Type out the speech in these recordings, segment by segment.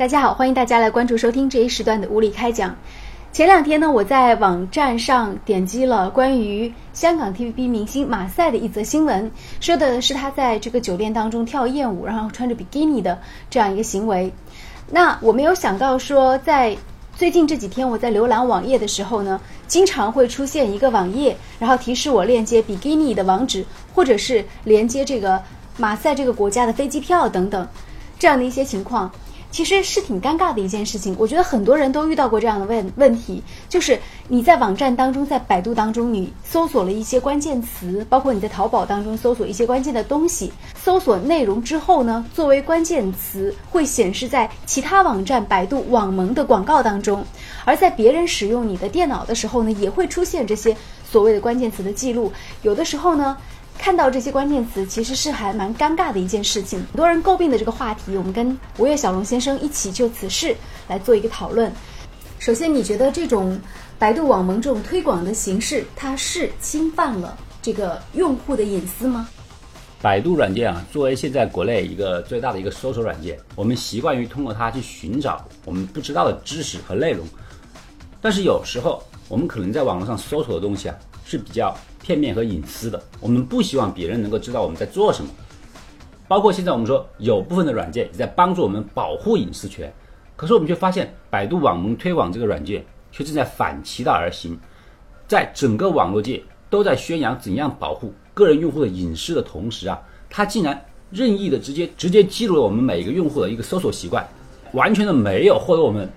大家好，欢迎大家来关注收听这一时段的无理开讲。前两天呢，我在网站上点击了关于香港 TVB 明星马赛的一则新闻，说的是他在这个酒店当中跳艳舞，然后穿着比基尼的这样一个行为。那我没有想到说，在最近这几天我在浏览网页的时候呢，经常会出现一个网页，然后提示我链接比基尼的网址，或者是连接这个马赛这个国家的飞机票等等，这样的一些情况。其实是挺尴尬的一件事情，我觉得很多人都遇到过这样的问问题，就是你在网站当中，在百度当中，你搜索了一些关键词，包括你在淘宝当中搜索一些关键的东西，搜索内容之后呢，作为关键词会显示在其他网站百度网盟的广告当中，而在别人使用你的电脑的时候呢，也会出现这些所谓的关键词的记录，有的时候呢。看到这些关键词，其实是还蛮尴尬的一件事情。很多人诟病的这个话题，我们跟吴越小龙先生一起就此事来做一个讨论。首先，你觉得这种百度网盟这种推广的形式，它是侵犯了这个用户的隐私吗？百度软件啊，作为现在国内一个最大的一个搜索软件，我们习惯于通过它去寻找我们不知道的知识和内容。但是有时候，我们可能在网络上搜索的东西啊，是比较。片面和隐私的，我们不希望别人能够知道我们在做什么。包括现在我们说有部分的软件也在帮助我们保护隐私权，可是我们却发现百度网盟推广这个软件却正在反其道而行，在整个网络界都在宣扬怎样保护个人用户的隐私的同时啊，它竟然任意的直接直接记录了我们每一个用户的一个搜索习惯，完全的没有获得我们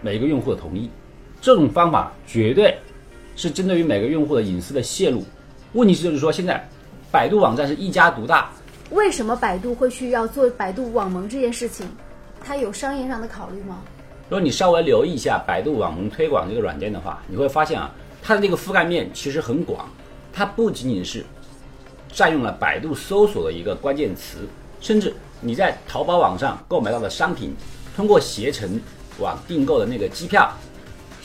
每一个用户的同意。这种方法绝对。是针对于每个用户的隐私的泄露，问题是就是说现在，百度网站是一家独大。为什么百度会去要做百度网盟这件事情？它有商业上的考虑吗？如果你稍微留意一下百度网盟推广这个软件的话，你会发现啊，它的那个覆盖面其实很广，它不仅仅是占用了百度搜索的一个关键词，甚至你在淘宝网上购买到的商品，通过携程网订购的那个机票。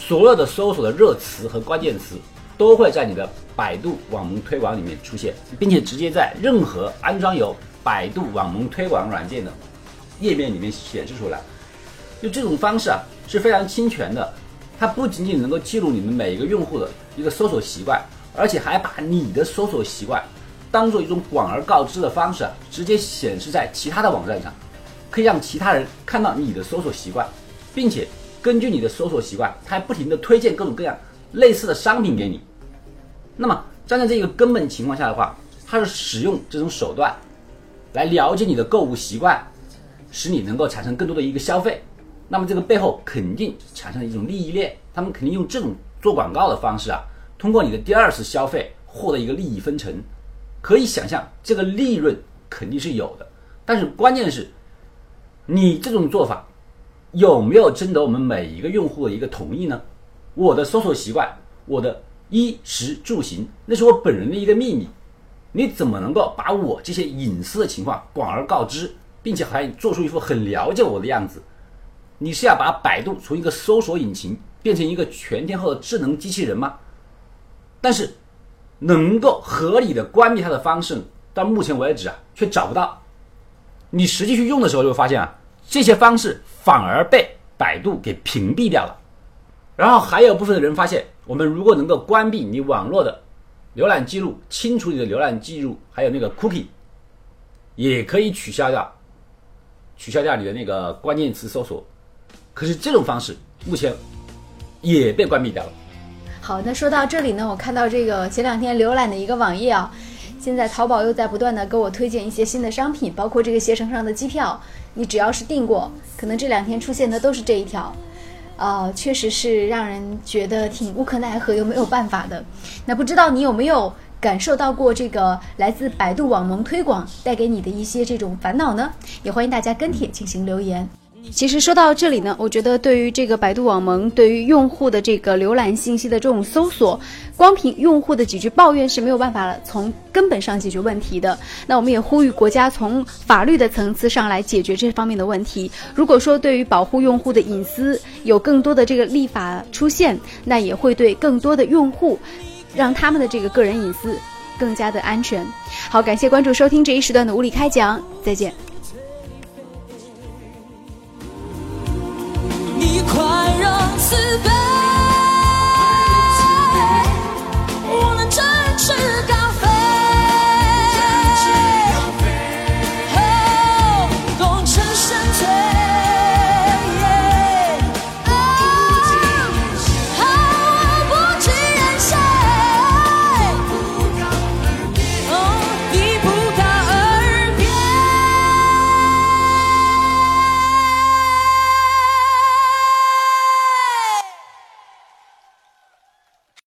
所有的搜索的热词和关键词都会在你的百度网盟推广里面出现，并且直接在任何安装有百度网盟推广软件的页面里面显示出来。就这种方式啊是非常侵权的，它不仅仅能够记录你们每一个用户的一个搜索习惯，而且还把你的搜索习惯当做一种广而告之的方式，直接显示在其他的网站上，可以让其他人看到你的搜索习惯，并且。根据你的搜索习惯，它还不停的推荐各种各样类似的商品给你。那么站在这个根本情况下的话，它是使用这种手段来了解你的购物习惯，使你能够产生更多的一个消费。那么这个背后肯定产生了一种利益链，他们肯定用这种做广告的方式啊，通过你的第二次消费获得一个利益分成。可以想象，这个利润肯定是有的。但是关键是，你这种做法。有没有征得我们每一个用户的一个同意呢？我的搜索习惯，我的衣食住行，那是我本人的一个秘密。你怎么能够把我这些隐私的情况广而告之，并且还做出一副很了解我的样子？你是要把百度从一个搜索引擎变成一个全天候的智能机器人吗？但是，能够合理的关闭它的方式，到目前为止啊，却找不到。你实际去用的时候，就会发现啊。这些方式反而被百度给屏蔽掉了，然后还有部分的人发现，我们如果能够关闭你网络的浏览记录，清除你的浏览记录，还有那个 cookie，也可以取消掉，取消掉你的那个关键词搜索。可是这种方式目前也被关闭掉了。好，那说到这里呢，我看到这个前两天浏览的一个网页啊。现在淘宝又在不断的给我推荐一些新的商品，包括这个携程上的机票，你只要是订过，可能这两天出现的都是这一条，呃，确实是让人觉得挺无可奈何又没有办法的。那不知道你有没有感受到过这个来自百度网盟推广带给你的一些这种烦恼呢？也欢迎大家跟帖进行留言。其实说到这里呢，我觉得对于这个百度网盟，对于用户的这个浏览信息的这种搜索，光凭用户的几句抱怨是没有办法从根本上解决问题的。那我们也呼吁国家从法律的层次上来解决这方面的问题。如果说对于保护用户的隐私有更多的这个立法出现，那也会对更多的用户，让他们的这个个人隐私更加的安全。好，感谢关注收听这一时段的无理开讲，再见。自卑